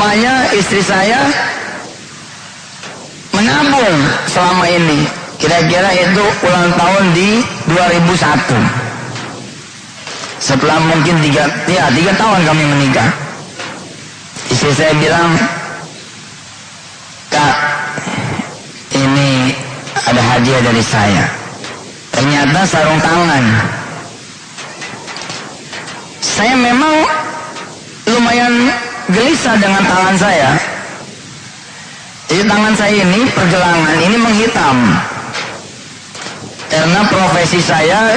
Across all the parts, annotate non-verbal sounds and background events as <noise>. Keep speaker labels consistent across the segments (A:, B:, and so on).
A: 19 Desember rupanya istri saya menabung selama ini. Kira-kira itu ulang tahun di 2001 setelah mungkin tiga ya tiga tahun kami menikah. Istri saya bilang kak ini ada hadiah dari saya. Ternyata sarung tangan. Saya memang lumayan gelisah dengan tangan saya. Jadi tangan saya ini pergelangan ini menghitam. Karena profesi saya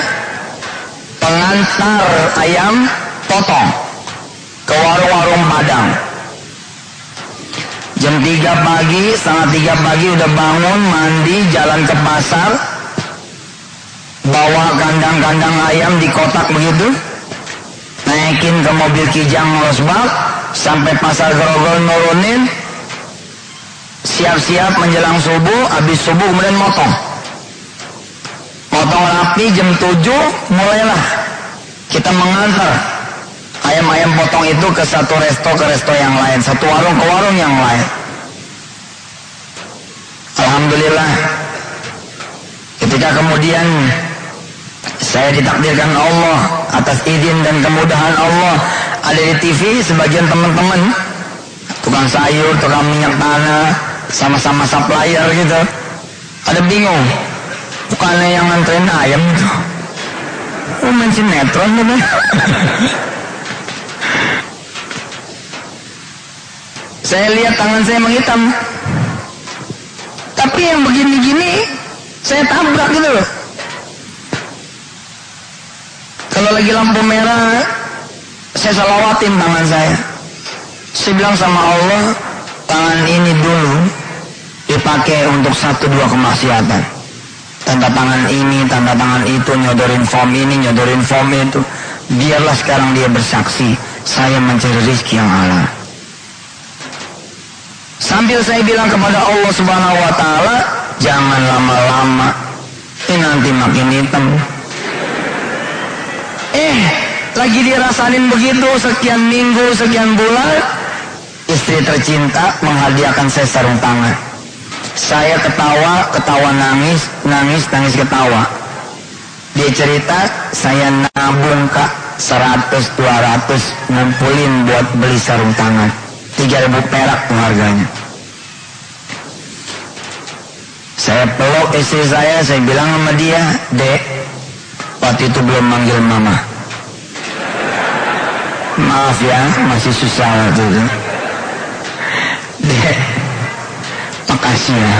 A: pengantar ayam potong ke warung-warung Padang. Jam 3 pagi, setengah 3 pagi udah bangun, mandi, jalan ke pasar, bawa kandang-kandang ayam di kotak begitu, naikin ke mobil kijang losbak sampai pasar grogol nurunin siap-siap menjelang subuh habis subuh kemudian motong. Motong rapi jam 7 mulailah. Kita mengantar ayam-ayam potong itu ke satu resto ke resto yang lain satu warung ke warung yang lain. Alhamdulillah. Ketika kemudian saya ditakdirkan Allah atas izin dan kemudahan Allah ada di TV sebagian teman-teman tukang sayur, tukang minyak tanah, sama-sama supplier gitu. Ada bingung. Bukannya yang nganterin ayam itu. Oh main sinetron gitu. <laughs> saya lihat tangan saya menghitam. Tapi yang begini-gini saya tabrak gitu loh. Kalau lagi lampu merah, saya salawatin tangan saya. Saya bilang sama Allah, tangan ini dulu dipakai untuk satu dua kemaksiatan. Tanda tangan ini, tanda tangan itu, nyodorin form ini, nyodorin form itu. Biarlah sekarang dia bersaksi, saya mencari rizki yang halal. Sambil saya bilang kepada Allah Subhanahu wa taala, jangan lama-lama. Ini nanti makin hitam. Eh, lagi dirasain begitu sekian minggu, sekian bulan, istri tercinta menghadiahkan saya sarung tangan. Saya ketawa, ketawa nangis, nangis, nangis ketawa. Dia cerita, saya nabung kak 100, 200 ngumpulin buat beli sarung tangan. 3000 perak tuh harganya. Saya peluk istri saya, saya bilang sama dia, Dek, waktu itu belum manggil mama. Maaf ya, masih susah waktu itu. Dek, makasih ya.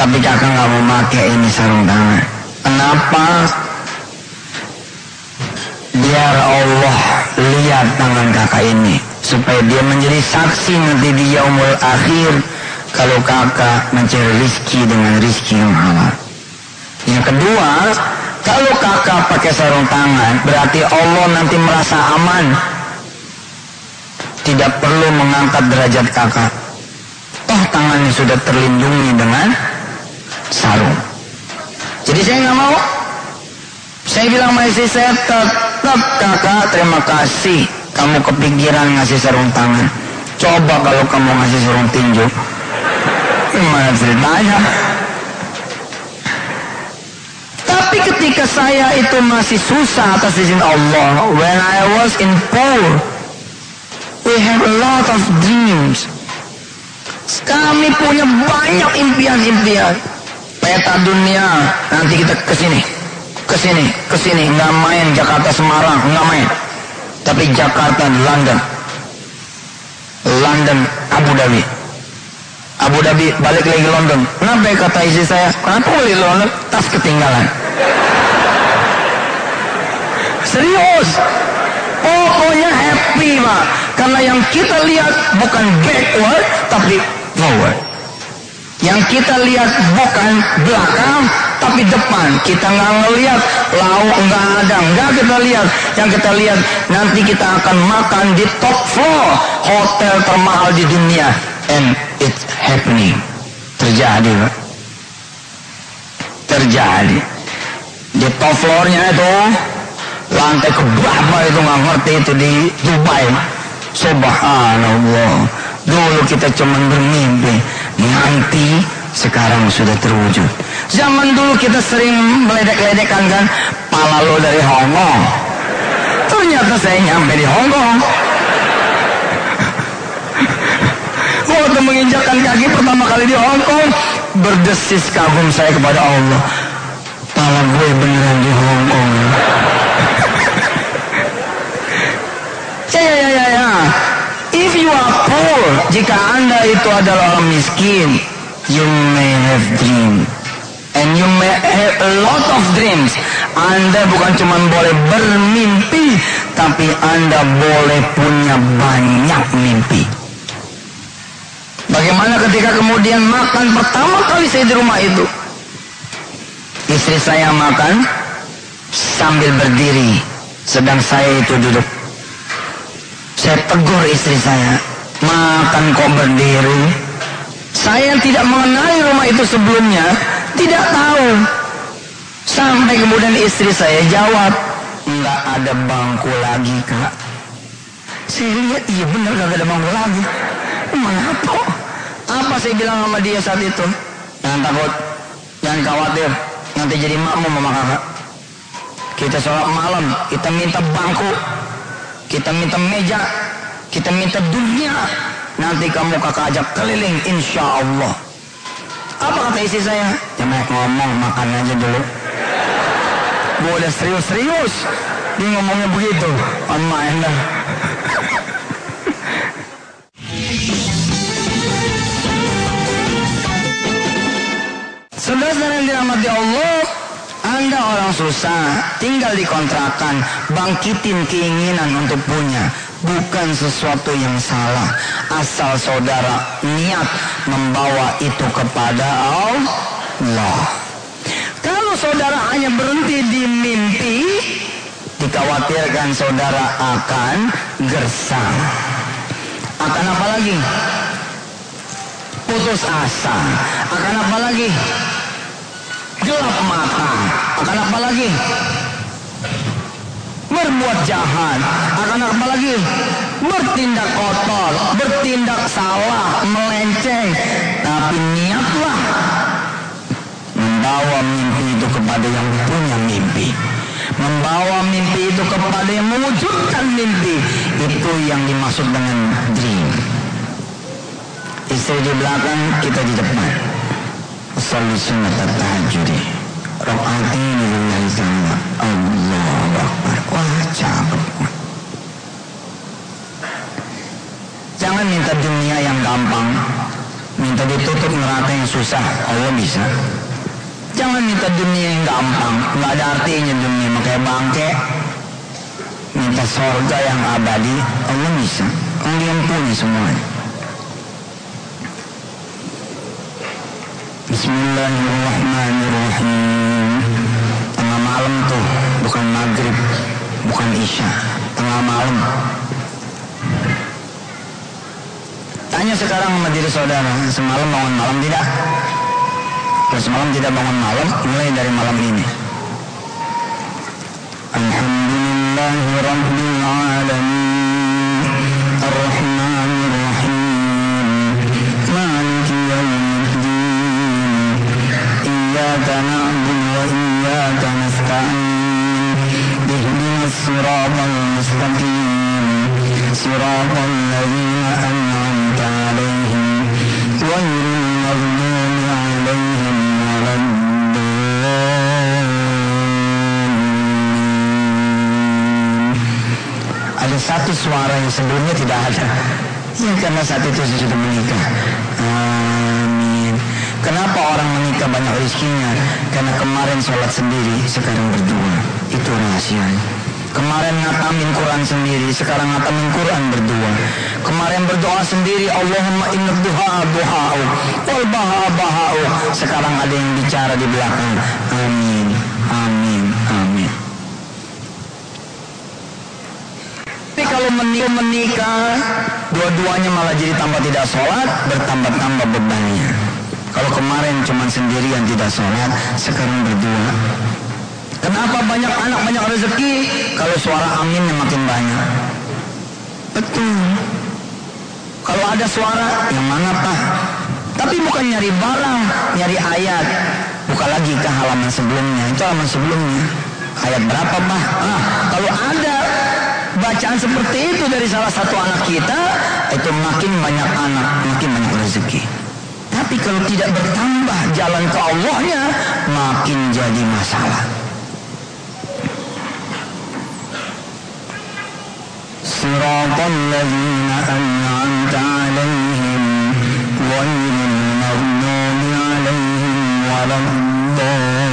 A: Tapi kakak nggak mau pakai ini sarung tangan. Kenapa? Biar Allah lihat tangan kakak ini. Supaya dia menjadi saksi nanti di yaumul akhir. Kalau kakak mencari rizki dengan rizki yang halal. Yang kedua, kalau kakak pakai sarung tangan, berarti Allah nanti merasa aman. Tidak perlu mengangkat derajat kakak. Toh tangannya sudah terlindungi dengan sarung. Jadi saya nggak mau. Saya bilang sama istri saya, tetap kakak terima kasih. Kamu kepikiran ngasih sarung tangan. Coba kalau kamu ngasih sarung tinju. Gimana ceritanya? Tapi ketika saya itu masih susah atas izin Allah, when I was in poor, we have a lot of dreams. Kami punya banyak impian-impian. Peta dunia, nanti kita ke sini, ke sini, ke sini, nggak main Jakarta Semarang, nggak main. Tapi Jakarta, London, London, Abu Dhabi. Abu Dhabi balik lagi London. Kenapa kata istri saya? Kenapa balik London? Tas ketinggalan. Serius. Pokoknya happy pak. Karena yang kita lihat bukan backward tapi forward. Yang kita lihat bukan belakang tapi depan. Kita nggak ngelihat lauk nggak ada, nggak kita lihat. Yang kita lihat nanti kita akan makan di top floor hotel termahal di dunia. And it's happening. Terjadi, Pak. Terjadi. Di top floornya itu lantai keberapa itu nggak ngerti itu di Dubai Subhanallah. Dulu kita cuma bermimpi nanti sekarang sudah terwujud. Zaman dulu kita sering meledek-ledekan kan? Pala lo dari Hongkong ternyata saya nyampe di Hongkong waktu menginjakkan kaki pertama kali di Hongkong berdesis kagum saya kepada Allah. Pala gue beneran di Hongkong ya ya ya ya ya if you are poor jika anda itu adalah orang miskin you may have dream and you may have a lot of dreams anda bukan cuma boleh bermimpi tapi anda boleh punya banyak mimpi Bagaimana ketika kemudian makan pertama kali saya di rumah itu? Istri saya makan sambil berdiri, sedang saya itu duduk. Saya tegur istri saya, makan kok berdiri? Saya tidak mengenali rumah itu sebelumnya, tidak tahu. Sampai kemudian istri saya jawab, enggak ada bangku lagi kak. Saya lihat, iya benar gak ada bangku lagi. Mengapa? Apa saya bilang sama dia saat itu? Jangan takut, jangan khawatir. Nanti jadi makmum sama kakak. Kita sholat malam, kita minta bangku, kita minta meja, kita minta dunia. Nanti kamu kakak ajak keliling, insya Allah. Apa kata istri saya? Jangan ngomong, makan aja dulu. Gue udah serius-serius. Dia ngomongnya begitu. On main dah. Saudara-saudara yang dirahmati Allah, Anda orang susah, tinggal di kontrakan, bangkitin keinginan untuk punya. Bukan sesuatu yang salah. Asal saudara niat membawa itu kepada Allah. Kalau saudara hanya berhenti di mimpi, dikhawatirkan saudara akan gersang. Akan apa lagi? Putus asa. Akan apa lagi? gelap mata akan apa lagi? Berbuat jahat. Akan apa lagi? Bertindak kotor bertindak salah melenceng. Tapi niatlah membawa mimpi itu kepada yang punya mimpi. Membawa mimpi itu kepada yang mewujudkan mimpi. Itu yang dimaksud dengan dream. Istri di belakang kita di depan. Salli sunnat tahajudi Rok'atin lillahi ta'ala Allahu Akbar Wah Jangan minta dunia yang gampang. Minta ditutup neraka yang susah. Allah bisa. Jangan minta dunia yang gampang. Nggak ada artinya dunia Makanya bangke. Minta sorga yang abadi. Allah bisa. Allah punya semuanya. Bismillahirrahmanirrahim Tengah malam tuh Bukan maghrib Bukan isya. Tengah malam. Tanya sekarang sama diri saudara Semalam bangun malam tidak? Kalau semalam tidak bangun malam Mulai dari malam ini. Alhamdulillahirrahmanirrahim satu suara yang sebelumnya tidak ada. Ya karena saat itu saya sudah menikah. Amin. Kenapa orang menikah banyak rezekinya? Karena kemarin sholat sendiri, sekarang berdua. Itu rahasianya. Kemarin ngatamin Quran sendiri, sekarang ngatamin Quran berdua. Kemarin berdoa sendiri, Allahumma inna duha duha'u, wal baha baha'u. Sekarang ada yang bicara di belakang. Amin, amin. Tapi kalau menikah, dua-duanya malah jadi tambah tidak sholat, bertambah-tambah bebannya. Kalau kemarin cuma sendirian tidak sholat, sekarang berdua. Kenapa banyak anak banyak rezeki? Kalau suara aminnya makin banyak. Betul. Kalau ada suara, yang mana pak? Tapi bukan nyari barang, nyari ayat. Buka lagi ke halaman sebelumnya. Itu halaman sebelumnya. Ayat berapa pak? Ah, kalau ada bacaan seperti itu dari salah satu anak kita, itu makin banyak anak, makin banyak rezeki. Tapi kalau tidak bertambah jalan ke Allahnya, makin jadi masalah. صراط الذين أنعمت عليهم غير المغضوب عليهم ولا الضالين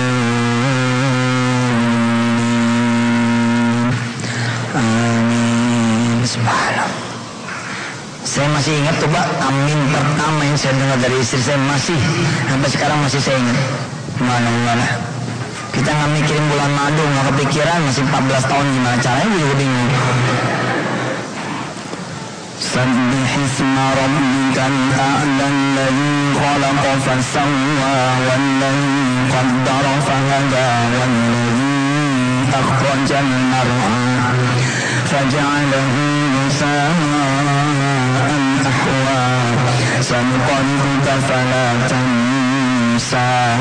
A: masih ingat tuh Pak, amin pertama yang saya dengar dari istri saya masih sampai sekarang masih saya ingat. Mana mana. Kita nggak mikirin bulan madu, nggak kepikiran masih 14 tahun gimana caranya gue juga bingung. سبح اسم ربك الأعلى الذي خلق فسوى والذي قدر فهدى والذي أخرج المرعى فجعله مساء أحوى سنقرئك فلا تنسى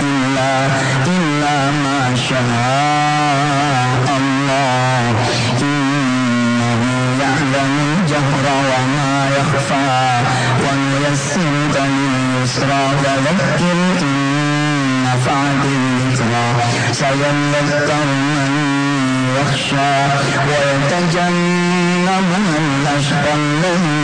A: إلا إلا ما شاء الله يعلم الجهر وما يخفى ونيسرك لليسرى فذكر إن نفعت الذكرى سيذكر من يخشى ويتجنبها الأشقى الذي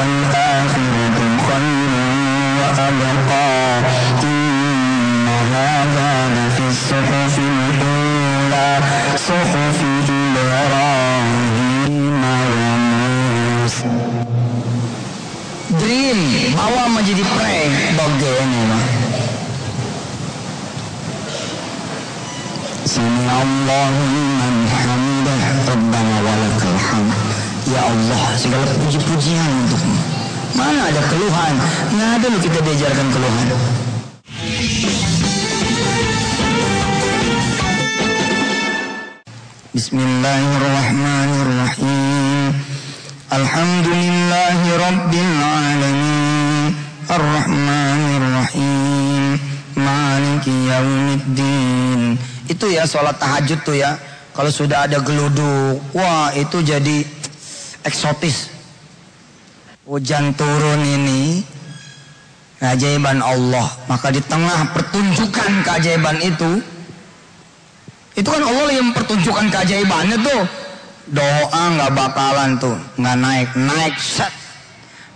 A: Bismillahirrahmanirrahim Alhamdulillahi Rabbil Alamin Ar-Rahmanirrahim Maliki Yawmiddin itu ya sholat tahajud tuh ya. Kalau sudah ada geluduk, wah itu jadi eksotis. Hujan turun ini, keajaiban Allah. Maka di tengah pertunjukan keajaiban itu, itu kan Allah yang pertunjukan keajaibannya tuh. Doa nggak bakalan tuh, nggak naik, naik set.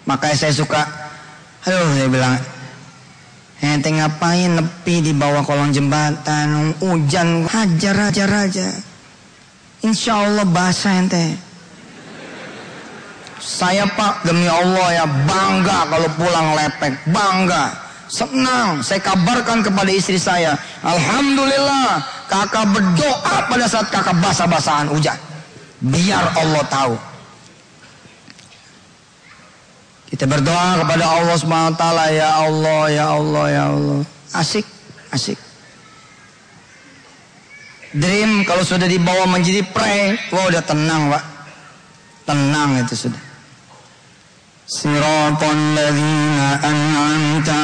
A: Makanya saya suka, aduh saya bilang, Ente ngapain nepi di bawah kolong jembatan, hujan, hajar, hajar aja. Insya Allah basah ente. Saya pak demi Allah ya bangga kalau pulang lepek, bangga. Senang, saya kabarkan kepada istri saya. Alhamdulillah, kakak berdoa pada saat kakak basah-basahan hujan. Biar Allah tahu kita berdoa kepada Allah Subhanahu wa taala, ya Allah, ya Allah, ya Allah. Asik, asik. Dream kalau sudah dibawa menjadi pray, wah udah tenang, Pak. Tenang itu sudah. Ladzina an'amta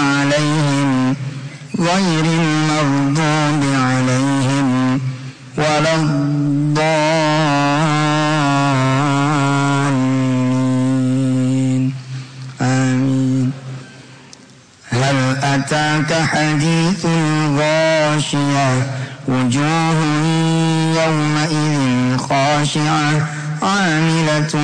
A: 'alaihim ghairil maghdubi 'alaihim أتاك حديث الغاشية؟ وجوه يومئذ خاشعة عاملة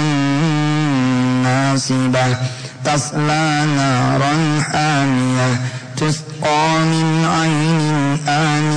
A: ناصبة. تصلى نارا حامية تسقى من عين آنية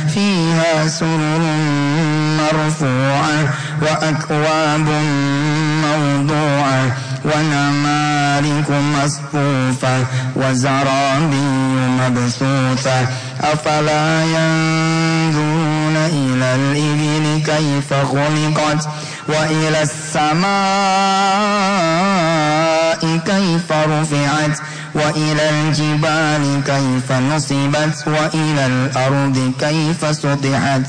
B: فيها سرر مرفوعة وأكواب موضوعة ونمارك مصفوفة وزرابي مبثوثة أفلا ينظرون إلى الإبل كيف خلقت وإلى السماء كيف رفعت وإلى الجبال كيف نصبت وإلى الأرض كيف سطحت؟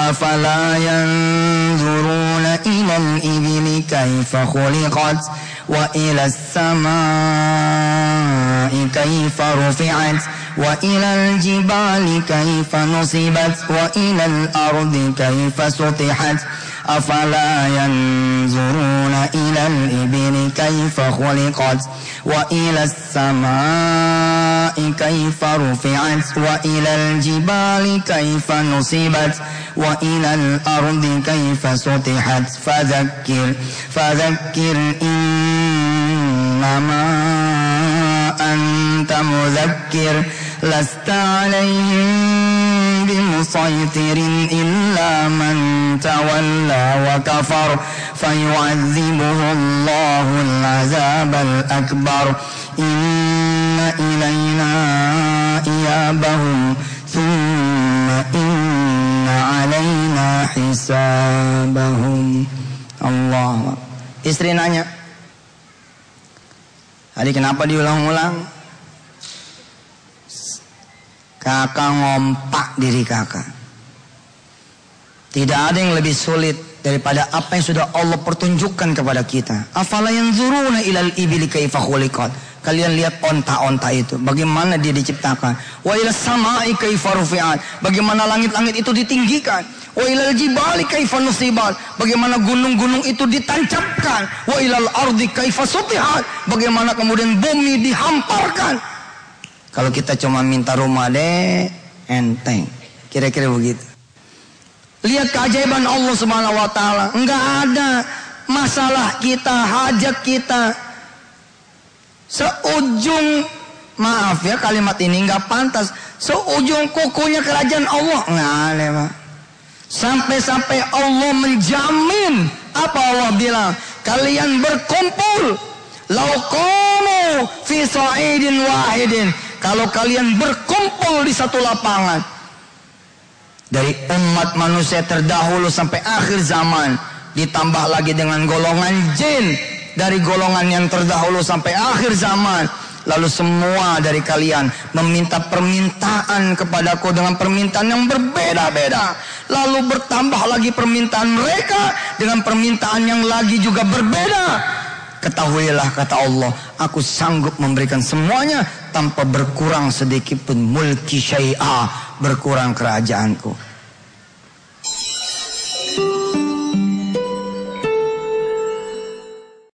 B: أفلا ينظرون إلى الإبل كيف خلقت وإلى السماء كيف رفعت وإلى الجبال كيف نصبت وإلى الأرض كيف سطحت؟ أفلا ينظرون إلى الإبل كيف خلقت وإلى السماء كيف رفعت وإلى الجبال كيف نصبت وإلى الأرض كيف سطحت فذكر فذكر إنما أنت مذكر لست عليهم بمسيطر إلا من تولى وكفر فيعذبه الله العذاب الأكبر إن إلينا إيابهم ثم إن علينا حسابهم Allah Istri nanya Tadi kenapa diulang-ulang Kakak ngompak diri kakak. Tidak ada yang lebih sulit daripada apa yang sudah Allah pertunjukkan kepada kita. Afala yanzuruna ilal ibili kaifa. Kalian lihat onta-onta itu, bagaimana dia diciptakan. Wa ila sama'i kaifa. Bagaimana langit-langit itu ditinggikan. Wa ilal jibali kaifa. Bagaimana gunung-gunung itu ditancapkan. Wa ilal ardi kaifa. Bagaimana kemudian bumi dihamparkan. Kalau kita cuma minta rumah deh, enteng. Kira-kira begitu. Lihat keajaiban Allah Subhanahu wa taala. Enggak ada masalah kita, hajat kita. Seujung maaf ya kalimat ini enggak pantas. Seujung kukunya kerajaan Allah enggak ada, Pak. Sampai-sampai Allah menjamin apa Allah bilang? Kalian berkumpul lauqamu fi sa'idin wahidin kalau kalian berkumpul di satu lapangan dari umat manusia terdahulu sampai akhir zaman ditambah lagi dengan golongan jin dari golongan yang terdahulu sampai akhir zaman lalu semua dari kalian meminta permintaan kepadaku dengan permintaan yang berbeda-beda. Lalu bertambah lagi permintaan mereka dengan permintaan yang lagi juga berbeda ketahuilah kata Allah aku sanggup memberikan semuanya tanpa berkurang sedikit pun mulki syai'a berkurang kerajaanku